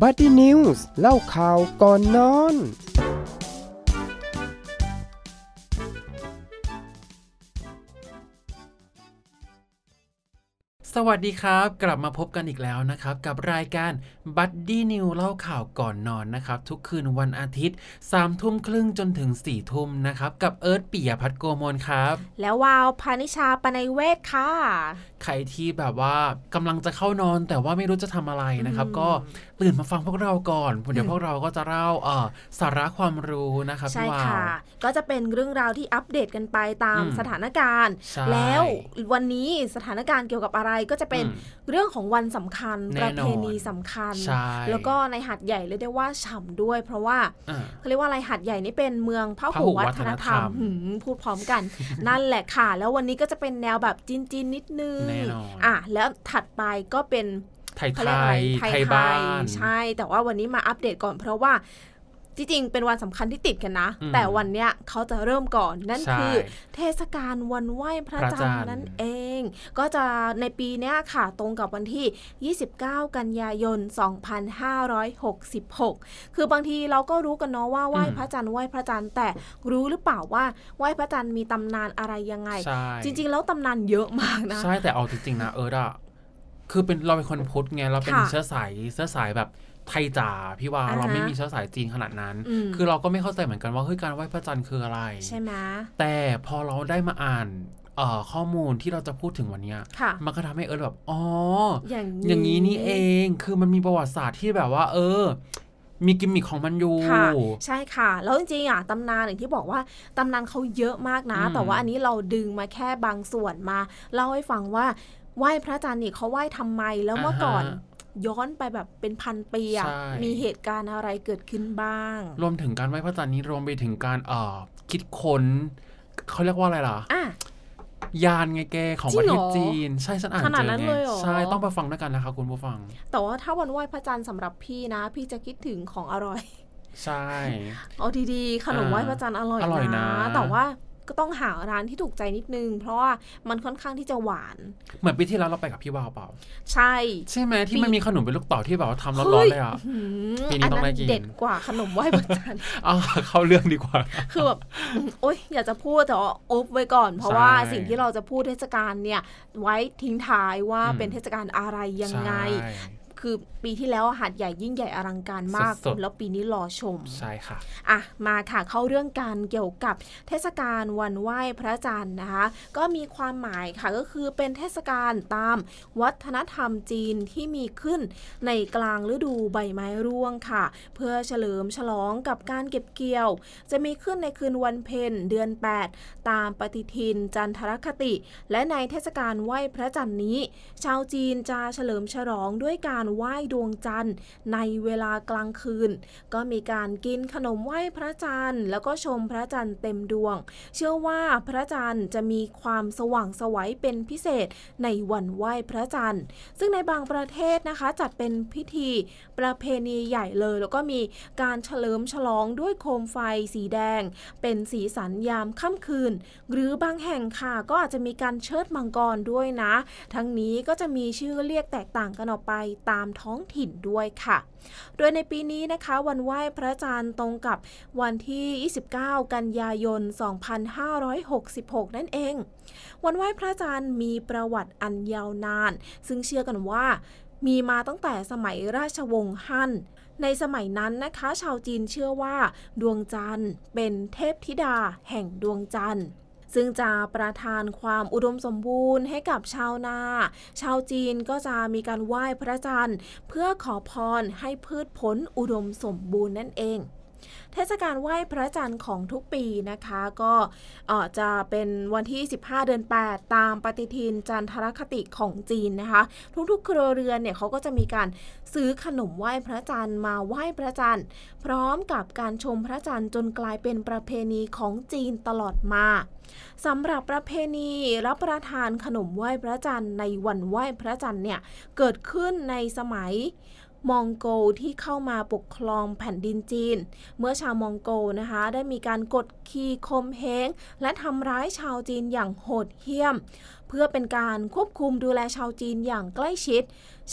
บัดดี้นิวส์เล่าข่าวก่อนนอน สวัสดีครับ กลับมาพบกันอีกแล้วนะครับ กับรายการบัดดี้นิวส์เล่าข่าวก่อนนอนนะครับ ทุกคืนวันอาทิตย์3ามทุ่มครึ่งจนถึง4ี่ทุ่มนะครับ กับเอิร์ธปิยพัฒโกมลครับ แล้ววาวพานิชาปนัยเวศค่ะ ใครที่แบบว่ากำลังจะเข้านอนแต่ว่าไม่รู้จะทำอะไรนะครับ ก็ตื่นมาฟังพวกเราก่อนเดี๋ยวพวกเราก็จะเล่าเอ่อสาระความรู้นะครับใช่พี่วาค่ะวก็จะเป็นเรื่องราวที่อัปเดตกันไปตามอืมสถานการณ์ใช่แล้ววันนี้สถานการณ์เกี่ยวกับอะไรก็จะเป็นอืมเรื่องของวันสำคัญแน่ประนเพอนณีสำคัญใช่แล้วก็ในหัดใหญ่เรียกได้ว่าฉ่ำด้วย เพราะว่าอ่าเขาเรียกว่าอะไรหัดใหญ่นี่เป็นเมืองพพหุหุวัวัฒฒนนธธรรรรมมหืมพูดพร้อมกัน นั่นแหละค่ะ แล้ววันนี้ก็จะเป็นแนวแบบจีนจีนๆนิดนึงแน่นอนอะแล้วถัดไปก็เป็นไทยเขาไทเรียกอะไรยไทยไทยไทบ้ายนใช่ แต่ว่าวันนี้มาอัปเดตก่อนเพราะว่า จริงๆเป็นวันสำคัญที่ติดกันนะอืมแต่วันเนี้ยเขาจะเริ่มก่อนนั่นใช่คือ เทศกาลวันไหว้พระพระจัจันนททร์ร์นั่นเอง ก็จะในปีเนี้ยค่ะตรงกับวันที่ 29 กันยายน 2566 คือบางทีเราก็รู้กันเนาะว่าไหว้พระจันทร์ไหว้พระจันทร์แต่รู้หรือเปล่าว่าไหว้พระจันทร์มีตำนานอะไรยังไงใช่จริง ๆ แล้วตำนานเยอะมากนะ ใช่แต่เอาจริงๆนะเอิร์ดอะคือเป็นเราเป็นคนพุทธไงเราเป็นค่ะเชื้อสายเชื้อสายแบบ ไทยจ๋าพี่ว่าอ่าฮะเราไม่มีเชื้อสายจีนขนาดนั้นอืมคือเราก็ไม่เข้าใจเหมือนกันว่าเฮ้ยการไหว้พระจันทร์คืออะไรใช่ไหมแต่พอเราได้มาอ่านเอ่อข้อมูลที่เราจะพูดถึงวันเนี้ยค่ะมันก็ทำให้เอิร์ดแบบอ๋ออย่างอย่างนี้นี่เองคือมันมีประวัติศาสตร์ที่แบบว่า เออมีกิมมิคของมันอยู่ค่ะใช่ค่ะ แล้วจริงๆอะตำนานอย่างที่บอกว่าตำนานเขาเยอะมากนะอืมแต่ว่าอันนี้เราดึงมาแค่บางส่วนมาเล่าให้ฟังว่าไหว้พระจันทร์นี่เขาไหว้ทำไมแล้วเมื่อก่อนอ่าฮะ ย้อนไปแบบเป็นพันปีอะใช่มีเหตุการณ์อะไรเกิดขึ้นบ้าง รวมถึงการไหว้พระจันทร์นี้รวมไปถึงการเอ่อคิดค้นเขาเรียกว่าอะไรล่ะอะยานไงแกของจริประงเทเหรศอจีน ใช่ฉันอ่านขนาดเจอนั้นไงเลยเหรอใช่ต้องไปฟังด้วยกันนะคะคุณผู้ฟัง แต่ว่าถ้าวันไหว้พระจันทร์สำหรับพี่นะ พี่จะคิดถึงของอร่อย ใช่เอาดีๆขนมอ่าไหว้พระจันทร์อร่อยอร่อยนะ แต่ว่า ก็ต้องหาร้านที่ถูกใจนิดนึง เพราะว่ามันค่อนข้างที่จะหวาน เหมือนปีที่แล้วเราไปกับพี่วาวเปล่า ใช่ ใช่ไหมที่ปีมันมีขนมเป็นลูกเต่อที่แบบว่าทำร้อนเฮ้ๆยเลยอะหืมปีนี้ต้องได้นกินเด็ดกว่าขนมไหว้พระจันทร์อะเข้าเรื่องดีกว่า คือแบบโอ๊ยอยากจะพูดแต่ว่าอบไว้ก่อน เพราะใช่ว่าสิ่งที่เราจะพูดเทศกาลเนี่ย ไว้ทิ้งท้ายว่าอืมเป็นเทศกาลอะไรยังไงใช่ คือปีที่แล้วหาดใหญ่ยิ่งใหญ่อลังการมากสุดๆแล้วปีนี้รอชม ใช่ค่ะ อะ มาค่ะเข้าเรื่องการเกี่ยวกับเทศกาลวันไหว้พระจันทร์นะคะ ก็มีความหมายค่ะก็คือเป็นเทศกาลตามวัฒนธรรมจีนที่มีขึ้นในกลางฤดูใบไม้ร่วงค่ะ เพื่อเฉลิมฉลองกับการเก็บเกี่ยว จะมีขึ้นในคืนวันเพ็ญเดือน 8 ตามปฏิทินจันทรคติ และในเทศกาลไหว้พระจันทร์นี้ ชาวจีนจะเฉลิมฉลองด้วยการไหว้ดวงจันทร์ในเวลากลางคืน ก็มีการกินขนมไหว้พระจันทร์ แล้วก็ชมพระจันทร์เต็มดวง เชื่อว่าพระจันทร์จะมีความสว่างไสวัยเป็นพิเศษในวันไหว้พระจันทร์ ซึ่งในบางประเทศนะคะจัดเป็นพิธีประเพณีใหญ่เลย แล้วก็มีการเฉลิมฉลองด้วยโคมไฟสีแดง เป็นสีสันยามค่ำคืน หรือบางแห่งค่ะก็อาจจะมีการเชิดมังกรด้วยนะ ทั้งนี้ก็จะมีชื่อเรียกแตกต่างกันออกไปตามามท้องถิ่นด้วยค่ะ โดยในปีนี้นะคะวันไหว้พระจันทร์ตรงกับวันที่ 29 กันยายน 2566 นั่นเอง วันไหว้พระจันทร์มีประวัติอันยาวนาน ซึ่งเชื่อกันว่ามีมาตั้งแต่สมัยราชวงศ์ฮั่น ในสมัยนั้นนะคะ ชาวจีนเชื่อว่า ดวงจันทร์เป็นเทพธิดาแห่งดวงจันทร์ ซึ่งจะประทานความอุดมสมบูรณ์ให้กับชาวนา ชาวจีนก็จะมีการไหว้พระจันทร์ เพื่อขอพรให้พืชผลอุดมสมบูรณ์นั่นเอง เทศกาลไหว้พระจันทร์ของทุกปีนะคะก็จะเป็นวันที่ 15 เดือน 8 ตามปฏิทินจันทรคติของจีนนะคะ ทุกๆ ครัวเรือนเนี่ยเขาก็จะมีการซื้อขนมไหว้พระจันทร์มาไหว้พระจันทร์ พร้อมกับการชมพระจันทร์จนกลายเป็นประเพณีของจีนตลอดมาสำหรับประเพณีรับประทานขนมไหว้พระจันทร์ในวันไหว้พระจันทร์เนี่ยเกิดขึ้นในสมัย มองโกที่เข้ามาปกครองแผ่นดินจีน เมื่อชาวมองโกนะคะ ได้มีการกดขี่ข่มเหงและทำร้ายชาวจีนอย่างโหดเหี้ยม พื่อเป็นการควบคุมดูแลชาวจีนอย่างใกล้ชิด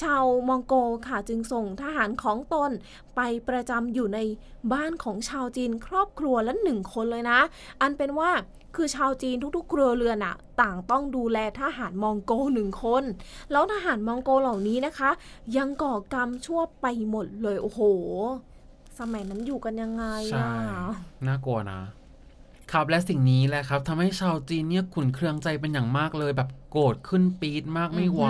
ชาวมองโกค่ะจึงส่งทหารของตนไปประจำอยู่ในบ้านของชาวจีนครอบครัวละหนึ่งคนเลยนะ อันเป็นว่าคือชาวจีนทุกๆ ครัวเรือนอะต่างต้องดูแลทหารมองโกหนึ่งคน แล้วทหารมองโกเหล่านี้นะคะ ยังก่อกรรมชั่วไปหมดเลยโอ้โห สมัยนั้นอยู่กันยังไงใช่อะน่ากลัวนะ ครับและสิ่งนี้แหละครับทำให้ชาวจีนเนี่ยขุนเคืองใจเป็นอย่างมากเลยแบบโกรธขึ้นปี๊ดมากไม่ไหว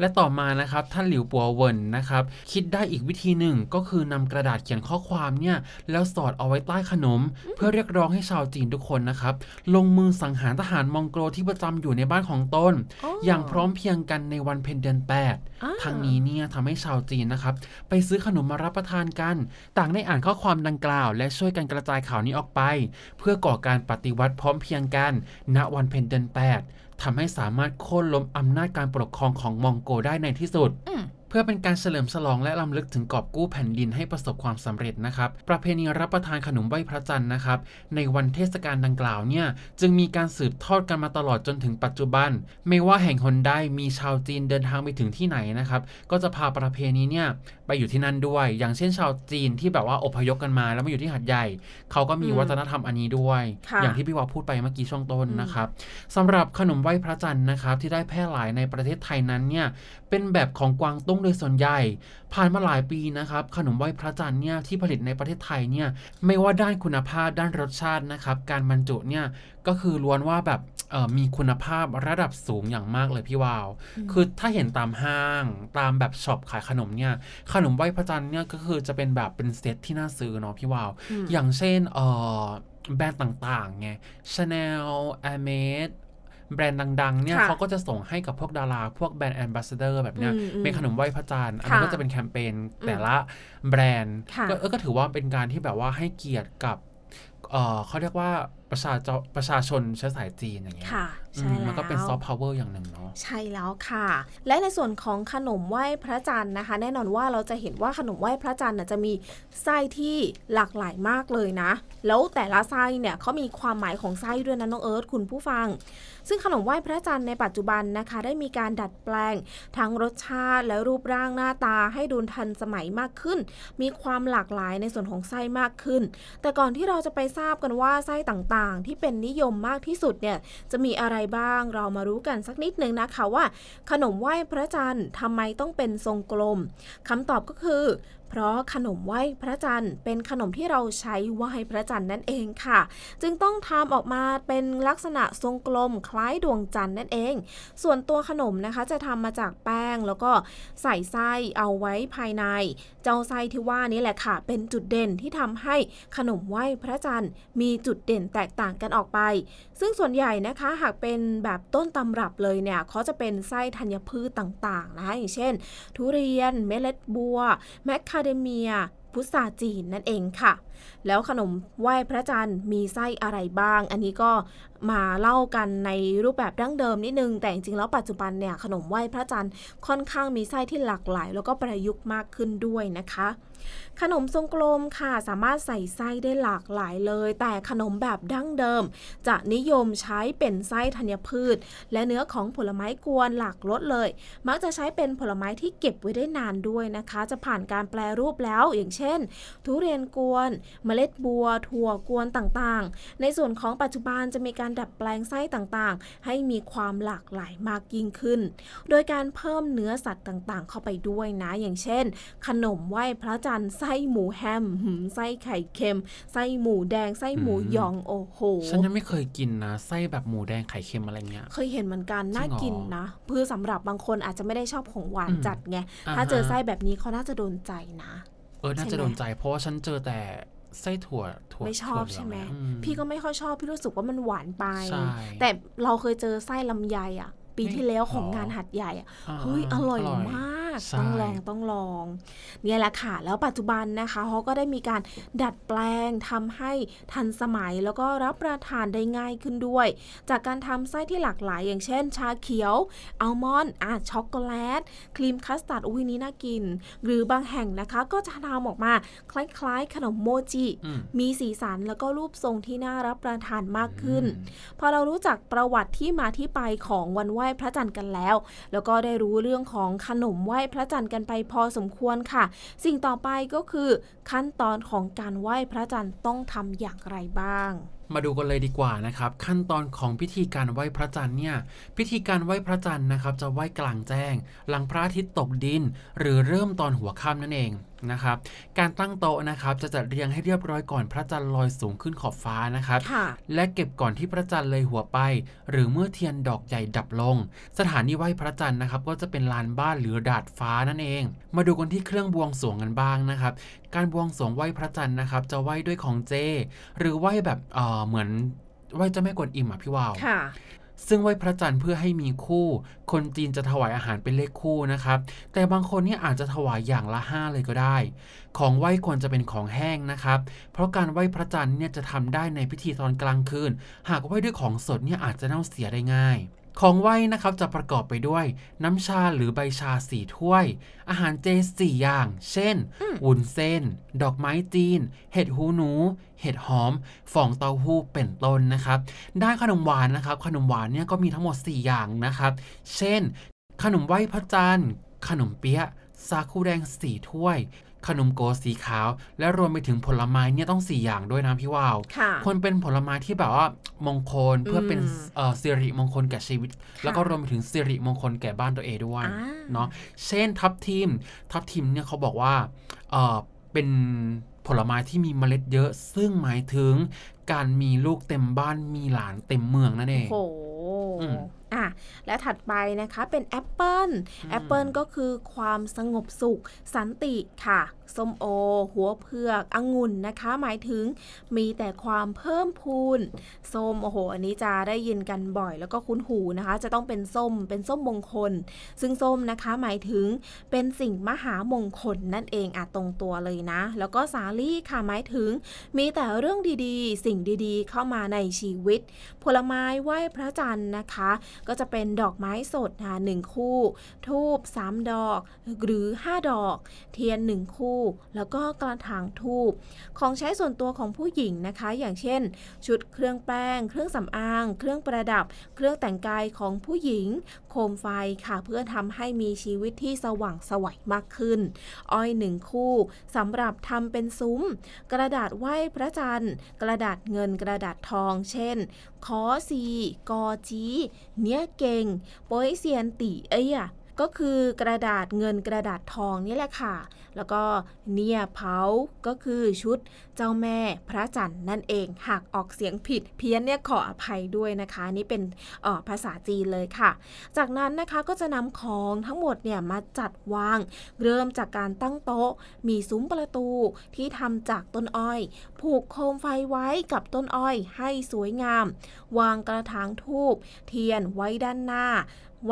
และต่อมานะครับท่านหลิวปัวเวินนะครับคิดได้อีกวิธีหนึ่งก็คือนำกระดาษเขียนข้อความเนี่ยแล้วสอดเอาไว้ใต้ขนม เพื่อเรียกร้องให้ชาวจีนทุกคนนะครับลงมือสังหารทหารมองโกลที่ประจำอยู่ในบ้านของตนอย่างพร้อมเพรียงกันในวันเพ็ญเดือนแปดอ่าทางนี้เนี่ยทำให้ชาวจีนนะครับไปซื้อขนมมารับประทานกัน ต่างได้อ่านข้อความดังกล่าว และช่วยกันกระจายข่าวนี้ออกไป เพื่อก่อการปฏิวัติพร้อมเพรียงกัน ณวันเพ็ญเดือนแปด ทำให้สามารถโค่นล้มอำนาจการปกครองของมองโกได้ในที่สุดอ พื่อเป็นการเฉลิมฉลองและลำลึกถึงกอบกู้แผ่นดินให้ประสบความสำเร็จนะครับ ประเพณีรับประทานขนมไหว้พระจันทร์นะครับ ในวันเทศกาลดังกล่าวเนี่ยจึงมีการสืบทอดกันมาตลอดจนถึงปัจจุบัน ไม่ว่าแห่งหนใดมีชาวจีนเดินทางไปถึงที่ไหนนะครับ ก็จะพาประเพณีเนี่ยไปอยู่ที่นั่นด้วย อย่างเช่นชาวจีนที่แบบว่าอพยพกันมาแล้วมาอยู่ที่หัดใหญ่ เขาก็มีอืมวัฒนธรรมอันนี้ด้วยค่ะอย่างที่พี่วาพูดไปเมื่อกี้ช่วงต้นอืมนะครับสำหรับขนมไหว้พระจันทร์นะครับที่ได้แพร่หลายในประเทศไทยนั้นเนี่ย เป็นแบบของกวางตุ้งโดยส่วนใหญ่ ผ่านมาหลายปีนะครับ ขนมไหว้พระจันทร์เนี่ยที่ผลิตในประเทศไทยเนี่ยไม่ว่าด้านคุณภาพด้านรสชาตินะครับ การบรรจุเนี่ยก็คือล้วนว่าแบบเอ่อมีคุณภาพระดับสูงอย่างมากเลยพี่วาว คือถ้าเห็นตามห้างตามแบบ shop ขายขนมเนี่ย ขนมไหว้พระจันทร์เนี่ยก็คือจะเป็นแบบเป็นเซตที่น่าซื้อเนาะพี่วาวมอย่างเช่นเอ่อแบรนด์ต่างๆไง Chanel a m e d แบรนด์ดังๆเนี่ยค่ะเขาก็จะส่งให้กับพวกดารา พวก brand ambassador แบบเนี้ยอืมอืมเป็นขนมไหว้พระจันทร์อันค่ะนี้ก็จะเป็นแคมเปญแต่ละแบรนด์ค่ะก็เออก็ถือว่าเป็นการที่แบบว่าให้เกียรติกับเอ่อเขาเรียกว่าประชาเจ้าประชาชนเชื้อสายจีนอย่างเงี้ยค่ะอื ใช่มแล้วมันก็เป็น soft power อย่างหนึ่งเนาะใช่แล้วค่ะ และในส่วนของขนมไหว้พระจันทร์นะคะ แน่นอนว่าเราจะเห็นว่าขนมไหว้พระจันทร์น่ะจะมีไส้ที่หลากหลายมากเลยนะ แล้วแต่ละไส้เนี่ยเขามีความหมายของไส้ด้วยนะน้องเอิร์ธคุณผู้ฟัง ซึ่งขนมไหว้พระจันทร์ในปัจจุบันนะคะ ได้มีการดัดแปลงทั้งรสชาติและรูปร่างหน้าตาให้ดูทันสมัยมากขึ้น มีความหลากหลายในส่วนของไส้มากขึ้น แต่ก่อนที่เราจะไปทราบกันว่าไส้ต่างๆ ที่เป็นนิยมมากที่สุดเนี่ยจะมีอะไรบ้าง เรามารู้กันสักนิดนึงนะคะว่า ขนมไหว้พระจันทร์ทำไมต้องเป็นทรงกลมคำตอบก็คือเพราะขนมไหว้พระจันทร์เป็นขนมที่เราใช้ไหว้พระจันทร์นั่นเองค่ะ จึงต้องทำออกมาเป็นลักษณะทรงกลมคล้ายดวงจันทร์นั่นเอง ส่วนตัวขนมนะคะจะทำมาจากแป้งแล้วก็ใส่ไส้เอาไว้ภายใน เจ้าไส้ที่ว่านี้แหละค่ะ เป็นจุดเด่นที่ทำให้ขนมไหว้พระจันทร์มีจุดเด่นแตกต่างกันออกไปซึ่งส่วนใหญ่นะคะหากเป็นแบบต้นตำรับเลยเนี่ยเขาจะเป็นไส้ธัญพืชต่างๆนะคะอย่างเช่น ทุเรียนเมล็ดบัว แมคคาเดเมียพุทราจีนนั่นเองค่ะ แล้วขนมไหว้พระจันทร์มีไส้อะไรบ้าง อันนี้ก็มาเล่ากันในรูปแบบดั้งเดิมนิดนึง แต่จริงๆแล้วปัจจุบันเนี่ยขนมไหว้พระจันทร์ค่อนข้างมีไส้ที่หลากหลาย แล้วก็ประยุกต์มากขึ้นด้วยนะคะ ขนมทรงกลมค่ะสามารถใส่ไส้ได้หลากหลายเลย แต่ขนมแบบดั้งเดิม จะนิยมใช้เป็นไส้ธัญพืช และเนื้อของผลไม้กวนหลากรสเลย มักจะใช้เป็นผลไม้ที่เก็บไว้ได้นานด้วยนะคะ จะผ่านการแปลรูปแล้วอย่างเช่น ทุเรียนกวน เมล็ดบัว ถั่วกวนต่างๆ ในส่วนของปัจจุบันจะมีการดัดแปลงไส้ต่างๆ ให้มีความหลากหลายมากยิ่งขึ้น โดยการเพิ่มเนื้อสัตว์ต่างๆ เข้าไปด้วยนะ อย่างเช่น ขนมไหว้พระจันทร์ไส้หมูแฮมหืมไส้ไข่เค็ม ไส้หมูแดงไส้หมูอืมหยองโอ้โหฉันยังไม่เคยกินนะไส้แบบหมูแดงไข่เค็มอะไรเงี้ยเคยเห็นเหมือนกันน่าจริงเหรอกินนะเพื่อสำหรับบางคนอาจจะไม่ได้ชอบของหวานอืมจัดไงอ่าถ้าเจอฮะไส้แบบนี้เขาน่าจะโดนใจนะ เออน่าใช่จะไหมโดนใจ เพราะว่าฉันเจอแต่ไส้ถั่วถั่วไม่ชอบถั่วเหลืงใช่ไหมอะอืพี่ก็ไม่ค่อยชอบพี่รู้สึกว่ามันหวานไปใช่แต่เราเคยเจอไส้ลำไยอะ ปีไม่ที่แล้วของหรองานหัดใหญ่อะาเฮ้ยอร่อยอร่อยมากากใช่ต้องลองต้องลอง เนี่ยแหละค่ะ แล้วปัจจุบันนะคะเขาก็ได้มีการดัดแปลงทำให้ทันสมัยแล้วก็รับประทานได้ง่ายขึ้นด้วย จากการทำไส้ที่หลากหลาย อย่างเช่น ชาเขียวอัลมอนด์อะช็อกโกแลต ครีมคัสตาร์ดอุ้ยนี้น่ากิน หรือบางแห่งนะคะก็จะทำออกมาคล้ายๆ ขนมโมจิอืมมีสีสันแล้วก็รูปทรงที่น่ารับประทานมากขึ้นอืมพอเรารู้จักประวัติที่มาที่ไปของวันไหว้พระจันทร์กันแล้ว แล้วก็ได้รู้เรื่องของขนมไหว้พระจันทร์กันไปพอสมควรค่ะ สิ่งต่อไปก็คือขั้นตอนของการไหว้พระจันทร์ต้องทำอย่างไรบ้างมาดูกันเลยดีกว่านะครับ ขั้นตอนของพิธีการไหว้พระจันทร์เนี่ยพิธีการไหว้พระจันทร์นะครับ จะไหว้กลางแจ้ง หลังพระอาทิตย์ตกดิน หรือเริ่มตอนหัวค่ำนั่นเอง นะครับการตั้งโต๊ะนะครับจะจัดเรียงให้เรียบร้อยก่อนพระจันทร์ลอยสูงขึ้นขอบฟ้านะครับค่ะและเก็บก่อนที่พระจันทร์เลยหัวไป หรือเมื่อเทียนดอกใหญ่ดับลง สถานีไหว้พระจันทร์นะครับ ก็จะเป็นลานบ้านหรือดาดฟ้านั่นเอง มาดูกันที่เครื่องบวงสรวงกันบ้างนะครับ การบวงสรวงไหว้พระจันทร์นะครับ จะไหว้ด้วยของเจ หรือไหว้แบบเออเหมือนไหว้เจ้าแม่กวนอิมอะพี่วาวค่ะ ซึ่งไหว้พระจันทร์เพื่อให้มีคู่ คนจีนจะถวายอาหารเป็นเลขคู่นะครับ แต่บางคนเนี่ยอาจจะถวายอย่างละ 5 เลยก็ได้ ของไหว้ควรจะเป็นของแห้งนะครับ เพราะการไหว้พระจันทร์เนี่ยจะทำได้ในพิธีตอนกลางคืน หากไหว้ด้วยของสดเนี่ยอาจจะเน่าเสียได้ง่าย ของไหว้นะครับจะประกอบไปด้วย น้ำชาหรือใบชาสี่ถ้วย อาหารเจสี่อย่าง เช่นวุ้นเส้น ดอกไม้จีน เห็ดหูหนู เห็ดหอมฟองเต้าหู้เป็นต้นนะครับ ด้านขนมหวานนะครับ ขนมหวานเนี่ยก็มีทั้งหมด 4 อย่างนะครับ เช่น ขนมไหว้พระจันทร์ ขนมเปี๊ยะ ซาคูแดงสี่ถ้วย ขนมโกสีขาว และรวมไปถึงผลไม้เนี่ยต้อง 4 อย่างด้วยนะพี่วาวค่ะควรเป็นผลไม้ที่แบบว่ามงคลเพื่อเป็นอืมเอ่อสิริมงคลแก่ชีวิตค่ะแล้วก็รวมไปถึงสิริมงคลแก่บ้านตัวเองด้วยอ่าเนาะเช่นทับทิมทับทิมเนี่ยเขาบอกว่าเออเป็นผลไม้ที่มีเมล็ดเยอะ ซึ่งหมายถึงการมีลูกเต็มบ้านมีหลานเต็มเมืองนั่นเองโอ้โหอืมอะ และถัดไปนะคะเป็นแอปเปิลอืมแอปเปิลก็คือความสงบสุข สันติค่ะส้มโอ หัวเผือกองุ่นนะคะ หมายถึงมีแต่ความเพิ่มพูนส้มโอ้โหอันนี้จะได้ยินกันบ่อย แล้วก็คุ้นหูนะคะ จะต้องเป็นส้มเป็นส้มมงคล ซึ่งส้มนะคะหมายถึงเป็นสิ่งมหามงคลนั่นเองอะตรงตัวเลยนะ แล้วก็สาลี่ค่ะหมายถึง มีแต่เรื่องดีๆ สิ่งดีๆ เข้ามาในชีวิต ผลไม้ไหว้พระจันทร์นะคะ ก็จะเป็นดอกไม้สดนะหนึ่งคู่ ทูบ3ดอก หรือ 5 ดอก เทียน1คู่ แล้วก็กระถางทูบของใช้ส่วนตัวของผู้หญิงนะคะ อย่างเช่น ชุดเครื่องแป้ง เครื่องสำอาง เครื่องประดับ เครื่องแต่งกายของผู้หญิง โคมไฟค่ะ เพื่อทำให้มีชีวิตที่สว่างสวัยมากขึ้น อ้อยหนึ่งคู่สำหรับทำเป็นซุ้ม กระดาษไหว้พระจันทร์ กระดาษเงินกระดาษทอง เช่นขอซีกอจีเนี้ยเก่งโป้ยเซียนตีเอ้ยอะ ก็คือกระดาษเงินกระดาษทองนี่แหละค่ะ แล้วก็เนี่ยเผาก็คือชุดเจ้าแม่พระจันทร์นั่นเอง หากออกเสียงผิดเพี้ยนเนี่ยขออภัยด้วยนะคะ นี่เป็นภาษาจีนเลยค่ะ จากนั้นนะคะก็จะนำของทั้งหมดเนี่ยมาจัดวาง เริ่มจากการตั้งโต๊ะ มีซุ้มประตูที่ทำจากต้นอ้อย ผูกโคมไฟไว้กับต้นอ้อยให้สวยงาม วางกระถางทูบเทียนไว้ด้านหน้า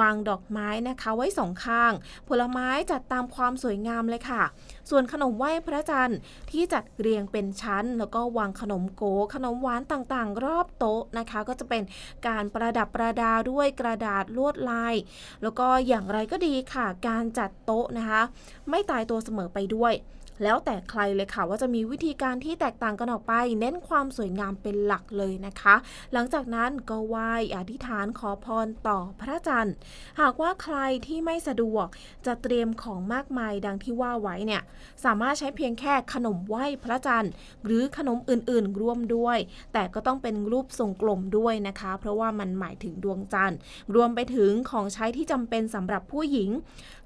วางดอกไม้นะคะ ไว้สองข้าง ผลไม้จัดตามความสวยงามเลยค่ะ ส่วนขนมไหว้พระจันทร์ที่จัดเรียงเป็นชั้น แล้วก็วางขนมโกขนมหวานต่างๆ รอบโต๊ะนะคะ ก็จะเป็นการประดับประดาด้วยกระดาษลวดลาย แล้วก็อย่างไรก็ดีค่ะ การจัดโต๊ะนะคะ ไม่ตายตัวเสมอไปด้วย แล้วแต่ใครเลยค่ะว่าจะมีวิธีการที่แตกต่างกันออกไป เน้นความสวยงามเป็นหลักเลยนะคะ หลังจากนั้นก็ไหว้อธิษฐานขอพรต่อพระจันทร์ หากว่าใครที่ไม่สะดวกจะเตรียมของมากมายดังที่ว่าไว้เนี่ยสามารถใช้เพียงแค่ขนมไหว้พระจันทร์ หรือขนมอื่นๆร่วมด้วย แต่ก็ต้องเป็นรูปทรงกลมด้วยนะคะ เพราะว่ามันหมายถึงดวงจันทร์ รวมไปถึงของใช้ที่จำเป็นสำหรับผู้หญิง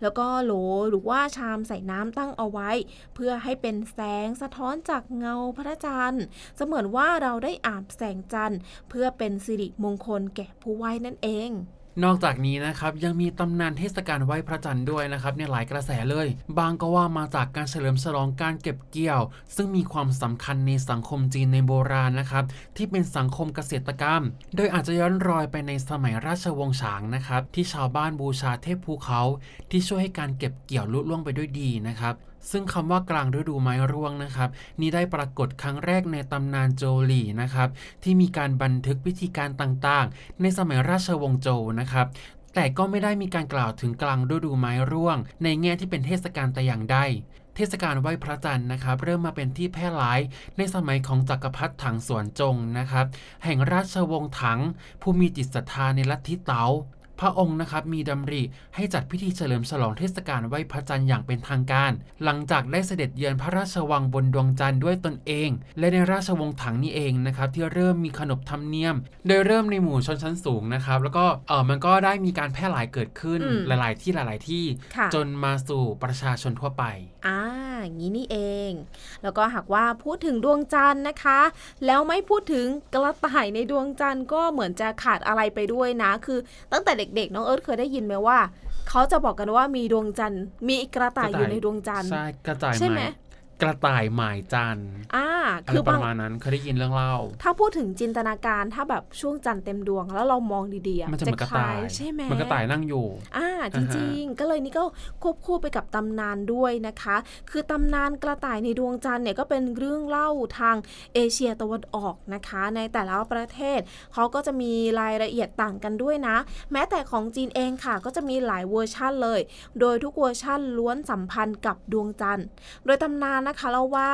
แล้วก็โหลหรือว่าชามใส่น้ำตั้งเอาไว้เพื่อให้เป็นแสงสะท้อนจากเงาพระจันทร์ เสมือนว่าเราได้อาบแสงจันทร์ เพื่อเป็นสิริมงคลแก่ผู้ไหว้นั่นเองนอกจากนี้นะครับยังมีตำนานเทศกาลไหว้พระจันทร์ด้วยนะครับเนี่ยหลายกระแสเลย บางก็ว่ามาจากการเฉลิมฉลองการเก็บเกี่ยว ซึ่งมีความสำคัญในสังคมจีนในโบราณนะครับที่เป็นสังคมเกษตรกรรม โดยอาจจะย้อนรอยไปในสมัยราชวงศ์ฉางนะครับที่ชาวบ้านบูชาเทพภูเขา ที่ช่วยให้การเก็บเกี่ยวลุล่วงไปด้วยดีนะครับ ซึ่งคำว่ากลางฤดูไม้ร่วงนะครับ นี้ได้ปรากฏครั้งแรกในตำนานโจลีนะครับที่มีการบันทึกวิธีการต่างๆ ในสมัยราชวงศ์โจนะครับแต่ก็ไม่ได้มีการกล่าวถึงกลางฤดูไม้ร่วง ในแง่ที่เป็นเทศกาลแต่อย่างใดเทศกาลไหว้พระจันทร์นะครับ เริ่มมาเป็นที่แพร่หลายในสมัยของจักรพรรดิถังสวนจงนะครับ แห่งราชวงศ์ถัง ผู้มีจิตศรัทธาในลัทธิเต๋า พระองค์นะครับมีดำริให้จัดพิธีเฉลิมฉลองเทศกาลไหว้พระจันทร์อย่างเป็นทางการ หลังจากได้เสด็จเยือนพระราชวังบนดวงจันทร์ด้วยตนเอง และในราชวงศ์ถังนี่เองนะครับที่เริ่มมีขนบธรรมเนียม โดยเริ่มในหมู่ชนชั้นสูงนะครับแล้วก็เออมันก็ได้มีการแพร่หลายเกิดขึ้นอืมหลาย ๆ ที่หลาย ๆ ที่ค่ะจนมาสู่ประชาชนทั่วไปอ่าอย่างนี้นี่เอง แล้วก็หากว่าพูดถึงดวงจันทร์นะคะ แล้วไม่พูดถึงกระต่ายในดวงจันทร์ก็เหมือนจะขาดอะไรไปด้วยนะ คือตั้งแต่เด็กๆ น้องเอิร์ธเคยได้ยินไหมว่า เขาจะบอกกันว่ามีดวงจันทร์ มีกระต่ายอยู่ในดวงจันทร์ใช่กระต่ายใช่ไหมหมายกระต่ายหมายจันทร์อ่าอะไร คือปบางระมาณนั้นเคยได้ยินเรื่องเล่า ถ้าพูดถึงจินตนาการถ้าแบบช่วงจันทร์เต็มดวง แล้วเรามองดีๆอะมันจะเหมือนกระต่ายคล้ใช่ไหมมันกระต่ายนั่งอยู่ อ่าจริงๆ ก็เลยนี่ก็ควบคู่ไปกับตำนานด้วยนะคะ คือตำนานกระต่ายในดวงจันทร์เนี่ยก็เป็นเรื่องเล่าทางเอเชียตะวันออกนะคะ ในแต่ละประเทศเขาก็จะมีรายละเอียดต่างกันด้วยนะ แม้แต่ของจีนเองค่ะ ก็จะมีหลายเวอร์ชั่นเลย โดยทุกเวอร์ชั่นล้วนสัมพันธ์กับดวงจันทร์ โดยตำนานนะคะเล่าว่า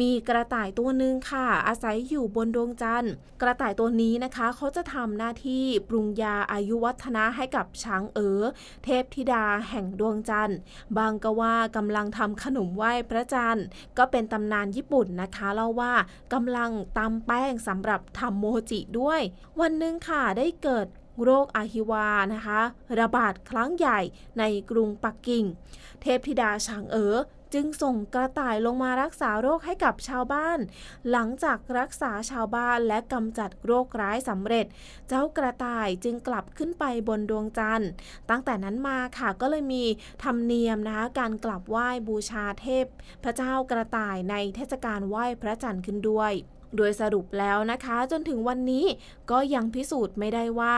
มีกระต่ายตัวหนึ่งค่ะ อาศัยอยู่บนดวงจันทร์ กระต่ายตัวนี้นะคะเขาจะทำหน้าที่ปรุงยาอายุวัฒนะให้กับช้างเอ๋อเทพธิดาแห่งดวงจันทร์ บางก็ว่ากำลังทำขนมไหว้พระจันทร์ ก็เป็นตำนานญี่ปุ่นนะคะเล่าว่ากำลังตำแป้งสำหรับทำโมจิด้วย วันหนึ่งค่ะได้เกิด โรคอาฮิวานะคะ ระบาดครั้งใหญ่ในกรุงปักกิ่ง เทพธิดาช้างเอ๋อจึงส่งกระต่ายลงมารักษาโรคให้กับชาวบ้าน หลังจากรักษาชาวบ้านและกำจัดโรคร้ายสำเร็จ เจ้ากระต่ายจึงกลับขึ้นไปบนดวงจันทร์ ตั้งแต่นั้นมาค่ะก็เลยมีธรรมเนียมนะคะการกลับไหว้บูชาเทพ พระเจ้ากระต่ายในเทศกาลไหว้พระจันทร์ขึ้นด้วย โดยสรุปแล้วนะคะ จนถึงวันนี้ก็ยังพิสูจน์ไม่ได้ว่า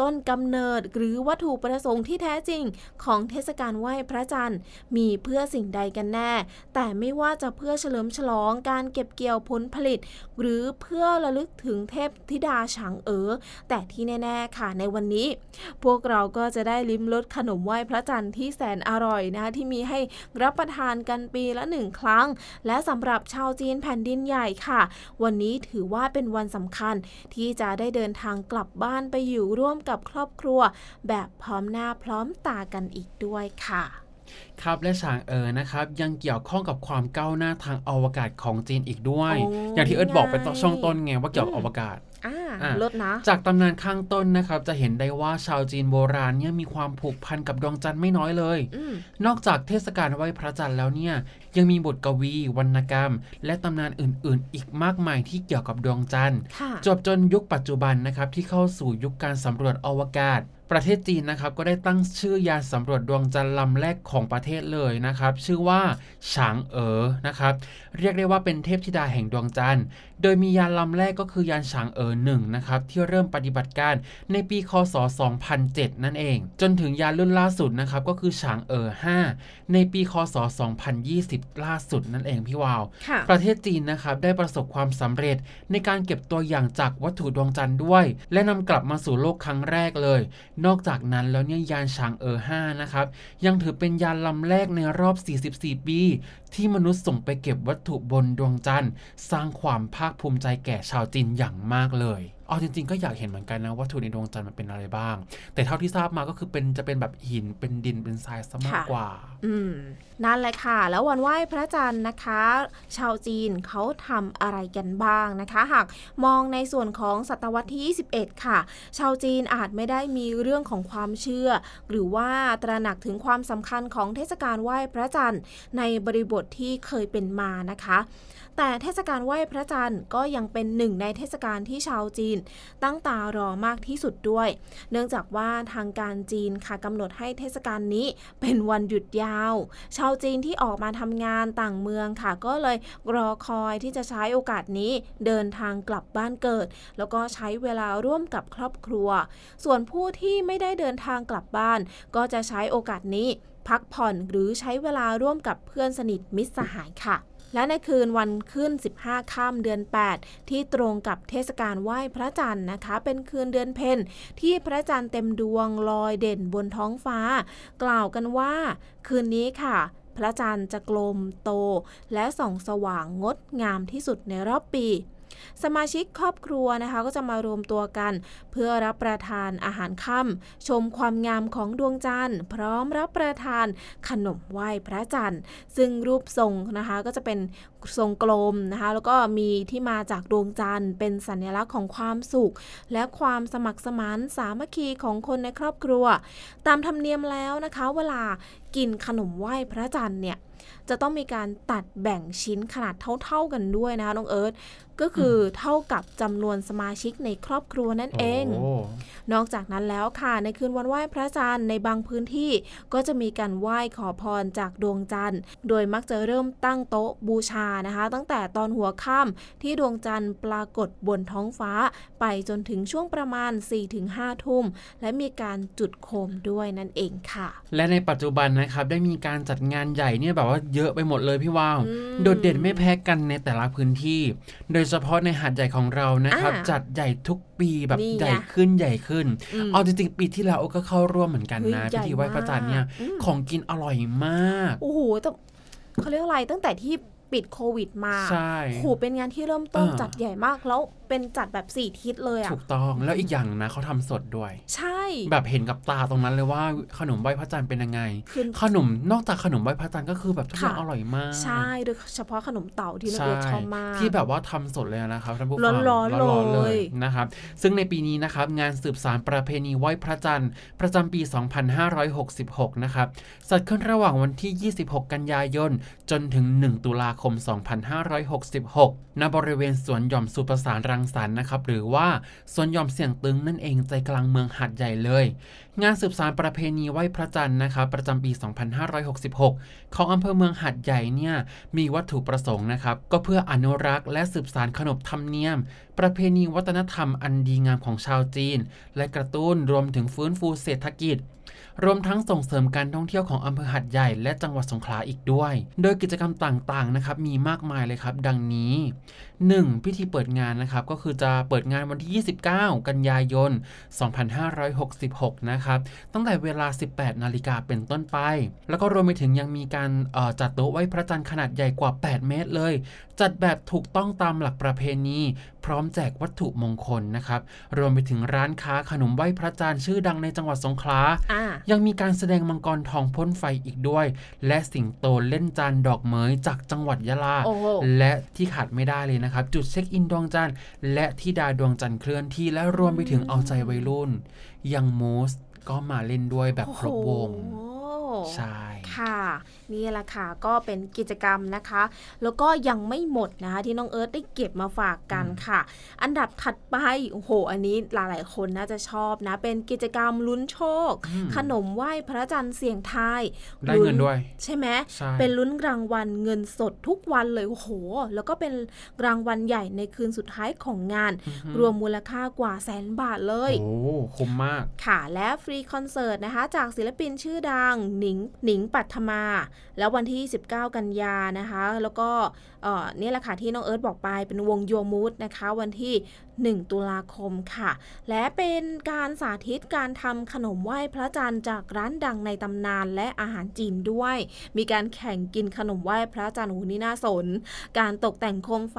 ต้นกำเนิดหรือวัตถุประสงค์ที่แท้จริง ของเทศกาลไหว้พระจันทร์ มีเพื่อสิ่งใดกันแน่ แต่ไม่ว่าจะเพื่อเฉลิมฉลองการเก็บเกี่ยวผลผลิต หรือเพื่อระลึกถึงเทพธิดาฉางเอ๋อแต่ที่แน่ๆค่ะในวันนี้ พวกเราก็จะได้ลิ้มรสขนมไหว้พระจันทร์ที่แสนอร่อยนะคะที่มีให้รับประทานกันปีละหนึ่งครั้ง และสำหรับชาวจีนแผ่นดินใหญ่ค่ะ วันนี้ถือว่าเป็นวันสำคัญที่จะได้เดินทางกลับบ้านไปอยู่ร่วมกับครอบครัว แบบพร้อมหน้าพร้อมตากันอีกด้วยค่ะ ครับและฉางเอ๋อนะครับ ยังเกี่ยวข้องกับความก้าวหน้าทางอวกาศของจีนอีกด้วยโอ้อย่างที่เอิร์ธบอกไปตอนไงช่วงต้นไงว่าเกี่ยวกับอือมวกาศอ่าอะลดนะจากตำนานข้างต้นนะครับ จะเห็นได้ว่าชาวจีนโบราณเนี่ยมีความผูกพันกับดวงจันทร์ไม่น้อยเลยอืมนอกจากเทศกาลไหว้พระจันทร์แล้วเนี่ย ยังมีบทกวี วรรณกรรม และตำนานอื่น ๆ อีกมากมายที่เกี่ยวกับดวงจันทร์ค่ะจวบจนยุคปัจจุบันนะครับที่เข้าสู่ยุคการสำรวจอวกาศ ประเทศจีนนะครับก็ได้ตั้งชื่อยานสำรวจดวงจันทร์ลำแรกของประเทศเลยนะครับ ชื่อว่าฉางเอ๋อนะครับ เรียกได้ว่าเป็นเทพธิดาแห่งดวงจันทร์ โดยมียานลำแรกก็คือยานฉางเอ๋อหนึ่งนะครับที่เริ่มปฏิบัติการในปีคศ 2007 นั่นเอง จนถึงยานรุ่นล่าสุดนะครับก็คือฉางเอ๋อ5ในปีคศ 2020 ล่าสุดนั่นเองพี่วาวค่ะประเทศจีนนะครับได้ประสบความสำเร็จในการเก็บตัวอย่างจากวัตถุดวงจันทร์ด้วย และนำกลับมาสู่โลกครั้งแรกเลยนอกจากนั้นแล้วเนี่ยยานฉางเอ๋อ5นะครับยังถือเป็นยานลำแรกในรอบ 44 ปี ที่มนุษย์ส่งไปเก็บวัตถุบนดวงจันทร์ สร้างความภาคภูมิใจแก่ชาวจีนอย่างมากเลย เอาจริง ๆ ก็อยากเห็นเหมือนกันนะวัตถุในดวงจันทร์มันเป็นอะไรบ้าง แต่เท่าที่ทราบมาก็คือเป็นจะเป็นแบบหินเป็นดินเป็นทรายซะมากกว่า อืมนั่นแหละค่ะ แล้ววันไหว้พระจันทร์นะคะ ชาวจีนเขาทำอะไรกันบ้างนะคะ หากมองในส่วนของศตวรรษที่ 21 ค่ะ ชาวจีนอาจไม่ได้มีเรื่องของความเชื่อ หรือว่าตระหนักถึงความสำคัญของเทศกาลไหว้พระจันทร์ในบริบทที่เคยเป็นมานะคะ แต่เทศกาลไหว้พระจันทร์ก็ยังเป็นหนึ่งในเทศกาลที่ชาวจีน ตั้งตารอมากที่สุดด้วย เนื่องจากว่าทางการจีนค่ะกำหนดให้เทศกาลนี้เป็นวันหยุดยาว ชาวจีนที่ออกมาทำงานต่างเมืองค่ะ ก็เลยรอคอยที่จะใช้โอกาสนี้เดินทางกลับบ้านเกิด แล้วก็ใช้เวลาร่วมกับครอบครัว ส่วนผู้ที่ไม่ได้เดินทางกลับบ้าน ก็จะใช้โอกาสนี้ พักผ่อนหรือใช้เวลาร่วมกับเพื่อนสนิทมิตรสหายค่ะ และในคืนวันขึ้น 15 ค่ำเดือน 8 ที่ตรงกับเทศกาลไหว้พระจันทร์นะคะ เป็นคืนเดือนเพ็ญที่พระจันทร์เต็มดวงลอยเด่นบนท้องฟ้า กล่าวกันว่า คืนนี้ค่ะพระจันทร์จะกลมโต และส่องสว่างงดงามที่สุดในรอบปี สมาชิกครอบครัวนะคะก็จะมารวมตัวกัน เพื่อรับประทานอาหารค่ำชมความงามของดวงจันทร์ พร้อมรับประทานขนมไหว้พระจันทร์ ซึ่งรูปทรงนะคะก็จะเป็นทรงกลมนะคะแล้วก็มีที่มาจากดวงจันทร์ เป็นสัญลักษณ์ของความสุข และความสมัครสมานสามัคคีของคนในครอบครัว ตามธรรมเนียมแล้วนะคะ เวลากินขนมไหว้พระจันทร์เนี่ย จะต้องมีการตัดแบ่งชิ้นขนาดเท่าๆกันด้วยนะคะน้องเอิร์ธก็คือเท่ากับจำนวนสมาชิกในครอบครัวนั่นเองโอ้นอกจากนั้นแล้วค่ะ ในคืนวันไหว้พระจันทร์ในบางพื้นที่ก็จะมีการไหว้ขอพรจากดวงจันทร์ โดยมักจะเริ่มตั้งโต๊ะบูชานะคะ ตั้งแต่ตอนหัวค่ำที่ดวงจันทร์ปรากฏบนท้องฟ้า ไปจนถึงช่วงประมาณ 4-5 ทุ่ม และมีการจุดโคมด้วยนั่นเองค่ะ และในปัจจุบันนะครับได้มีการจัดงานใหญ่เนี่ยแบบว่าเยอะไปหมดเลยพี่ว่าวอืมโดดเด่นไม่แพ้กันในแต่ละพื้นที่ โดยเฉพาะในหาดใหญ่ของเรานะครับอ่าจัดใหญ่ทุกปีแบบนี่ไงใหญ่ขึ้นใหญ่ขึ้นอืมเอาจริงๆปีที่แล้วก็เข้าร่วมเหมือนกันนะเฮ้ยใหญ่พิธีไหว้พระจันทร์เนี่ยมากอืมของกินอร่อยมากโอ้โหแต่เขาเรียกอะไรตั้งแต่ที่ปิดโควิดมาใช่โอ้โหเป็นงานที่เริ่มต้นอ่าจัดใหญ่มากแล้วเป็นจัดแบบสี่ทิศเลยอะถูกต้องแล้วอีกอย่างนะเขาทำสดด้วย ใช่ แบบเห็นกับตาตรงนั้นเลยว่าขนมไหว้พระจันทร์เป็นยังไงคือขนมนอกจากขนมไหว้พระจันทร์ก็คือแบบทุกอย่างค่ะอร่อยมาก ใช่โดยเฉพาะขนมเต่าที่น้องใช่เอิร์ธชอบมากที่แบบว่าทำสดเลยนะครับท่านผู้ฟังร้อนๆร้อนๆเลยนะครับซึ่งในปีนี้นะครับงานสืบสารประเพณีไหว้พระจันทร์ประจำปี 2566 นะครับจัดขึ้นระหว่างวันที่ 26 กันยายนจนถึง 1 ตุลาคม 2566 ณบริเวณสวนหย่อมสุประสานรัังสรรค์นะครับหรือว่าสวนหย่อมเสียงตึงนั่นเองใจกลางเมืองหัดใหญ่เลย งานสืบสารประเพณีไหว้พระจันทร์นะครับประจำปี 2566 ของอำเภอเมืองหัดใหญ่เนี่ยมีวัตถุประสงค์นะครับก็เพื่ออนุรักษ์และสืบสารขนบธรรมเนียม ประเพณีวัฒนธรรมอันดีงามของชาวจีน และกระตุ้นรวมถึงฟื้นฟูเศรษฐกิจ รวมทั้งส่งเสริมการท่องเที่ยวของอำเภอหัดใหญ่และจังหวัดสงขลาอีกด้วย โดยกิจกรรมต่างๆนะครับมีมากมายเลยครับ ดังนี้ 1. พิธีเปิดงานนะครับก็คือจะเปิดงานวันที่ 29 กันยายน 2566 นะครับตั้งแต่เวลา 18 นาฬิกาเป็นต้นไป แล้วก็รวมไปถึงยังมีการจัดโต๊ะไหว้พระจันทร์ขนาดใหญ่กว่า 8 เมตรเลย จัดแบบถูกต้องตามหลักประเพณีพร้อมแจกวัตถุมงคลนะครับ รวมไปถึงร้านค้าขนมไหว้พระจันทร์ชื่อดังในจังหวัดสงขลายังมีการแสดงมังกรทองพ่นไฟอีกด้วย และสิงโตเล่นจานดอกเหมยจากจังหวัดยะลาโอ้โหและที่ขาดไม่ได้เลยนะครับ จุดเช็คอินดวงจันทร์และที่ดาดวงจันทร์เคลื่อนที่และรวมไปถึงเอาใจวัยรุ่น ยังมูสก็มาเล่นด้วยแบบครบวงโอ้โหใช่ค่ะนี่แหละค่ะก็เป็นกิจกรรมนะคะ แล้วก็ยังไม่หมดนะคะ ที่น้องเอิร์ธได้เก็บมาฝากกันค่ะ อันดับถัดไปโอ้โห อันนี้หลายๆ คนน่าจะชอบนะ เป็นกิจกรรมลุ้นโชคอืมขนมไหว้พระจันทร์เสี่ยงทายได้เงินด้วย ใช่ไหมใช่เป็นลุ้นรางวัลเงินสดทุกวันเลยโอ้โห แล้วก็เป็นรางวัลใหญ่ในคืนสุดท้ายของงานอือฮึรวมมูลค่ากว่าแสนบาทเลยโอ้คุ้มมากค่ะและฟรีคอนเสิร์ตนะคะ จากศิลปินชื่อดังหนิงหนิงปัทมาแล้ววันที่ 19 กันยานะคะ แล้วก็เนี่แหละค่ะที่น้องเอิร์ธบอกไปเป็นวงโยมูดนะคะ วันที่ 1 ตุลาคมค่ะ และเป็นการสาธิตการทำขนมไหว้พระจันทร์จากร้านดังในตำนานและอาหารจีนด้วย มีการแข่งกินขนมไหว้พระจันทร์โอ้นี่น่าสน การตกแต่งโคมไฟ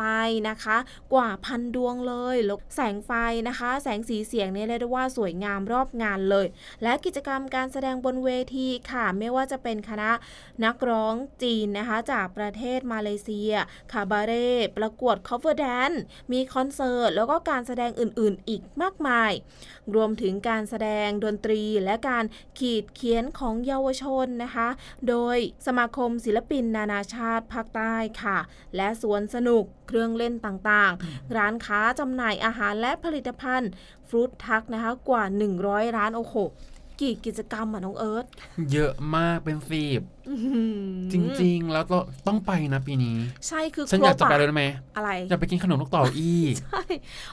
นะคะ กว่าพันดวงเลยแล้วแสงไฟนะคะ แสงสีเสียงเนี่ยเรียกได้ว่าสวยงามรอบงานเลย และกิจกรรมการแสดงบนเวทีค่ะ ไม่ว่าจะเป็นคณะนักร้องจีนนะคะ จากประเทศมาเลเซีย คาบาเร่ประกวด cover dance มีคอนเสิร์ตแล้วก็การแสดงอื่นๆ อีกมากมาย รวมถึงการแสดงดนตรีและการขีดเขียนของเยาวชนนะคะ โดยสมาคมศิลปินนานาชาติภาคใต้ค่ะ และสวนสนุกเครื่องเล่นต่างๆ ร้านค้าจำหน่ายอาหารและผลิตภัณฑ์ฟรุตทักนะคะกว่า 100 ร้านโอ้โห กี่กิจกรรมอะน้องเอิร์ธเยอะมากเป็นฟีบอื้อหือจริง ๆ แล้วเราต้องไปนะปีนี้ ใช่คือฉันอยากจะไปเลยครบได้ไหมอะไรอยากไปกินขนมลูกเต่ออีกใช่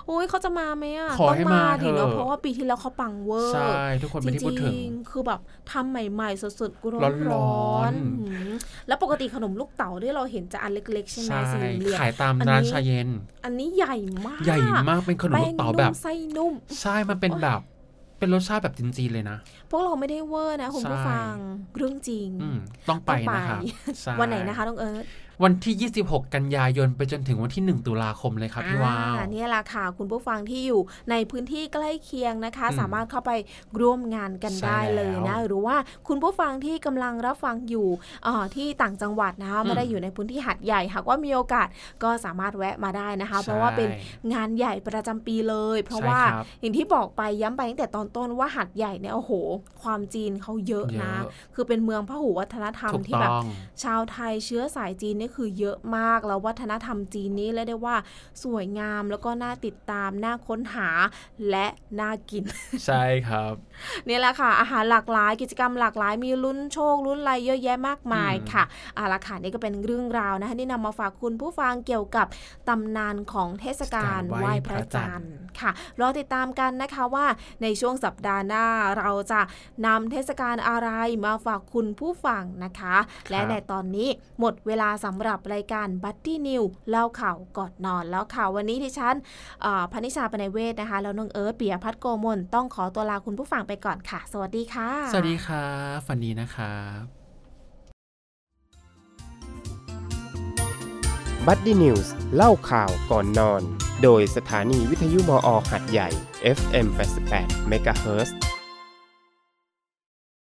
โอ้ยเขาจะมาไหมอะขอต้องให้มามาดิเนาะเถอะเพราะว่าปีที่แล้วเขาปังเวอร์ใช่ทุกคนจไม่ได้พูดถึงริงๆคือแบบทำใหม่ๆสดๆร้อนร้ร้ออนนๆหืมแล้วปกติขนมลูกเต๋าที่เราเห็นจะอันเล็กๆใช่ไหมใช่สีเหลืองขายตามอันนี้ร้านชาเย็น อันนี้ใหญ่มาก ใหญ่มากเป็นขนมแป้ลูงกเต๋านุ่แบบมไส้นุ่ม ใช่มันเป็นแบบ เป็นรสชาติแบบจีนๆเลยนะ พวกเราไม่ได้เวอร์นะคุณผู้ใช่ฟังเรื่องจริงอืมต้องไปต้องไปนะครับใช่วันไหนนะคะน้องเอิร์ธ วันที่ 26 กันยายนไปจนถึงวันที่ 1 ตุลาคมเลยครับพี่วาวอ่เนี่ยแหละค่ะ คุณผู้ฟังที่อยู่ในพื้นที่ใกล้เคียงนะคะอืมสามารถเข้าไปร่วมงานกันใช่ได้เลยนะแล้วหรือว่าคุณผู้ฟังที่กำลังรับฟังอยู่เอ่อที่ต่างจังหวัดนะคะไม่ได้อยู่ในพื้นที่หัดใหญ่หากว่ามีโอกาสก็สามารถแวะมาได้นะคะ เพราะว่าเป็นใช่งานใหญ่ประจำปีเลย เพราะใช่ว่าครับอย่างที่บอกไปย้ำไปตั้งแต่ตอนต้นว่าหัดใหญ่เนี่ยโอ้โห ความจีนเขาเยอะนะเยอะคือเป็นเมืองพหุวัฒนธรรมถูกที่ต้แบบองชาวไทยเชื้อสายจีนนี่คือเยอะมากแล้ววัฒนธรรมจีนนี้เรียกได้ว่าสวยงามแล้วก็น่าติดตามน่าค้นหาและน่ากิน ใช่ครับ นี่แหละค่ะ อาหารหลากหลายกิจกรรมหลากหลายมีลุ้นโชคลุ้นอะไรเยอะแยะมากมายอืมค่ะเอาละค่ะนี่ก็เป็นเรื่องราวนะคะที่นำมาฝากคุณผู้ฟังเกี่ยวกับตำนานของเทศกาลไหว้พระจันทร์ค่ะรอติดตามกันนะคะว่าในช่วงสัปดาห์หน้าเราจะนำเทศกาลอะไรมาฝากคุณผู้ฟังนะคะ และในตอนนี้หมดเวลาสำหรับรายการบัดดี้นิวส์เล่าข่าวก่อนนอนแล้วค่ะวันนี้ดิฉันเอ่อพนิชาปนัยเวทนะคะ แล้วน้องเอิร์ธปิยพัฒน์โกมลต้องขอตัวลาคุณผู้ฟังไปก่อนค่ะ สวัสดีค่ะ สวัสดีครับฝันดีนะครับบัดดี้นิวส์เล่าข่าวก่อนนอน โดยสถานีวิทยุ ม.อ. หาดใหญ่ FM 88 MHz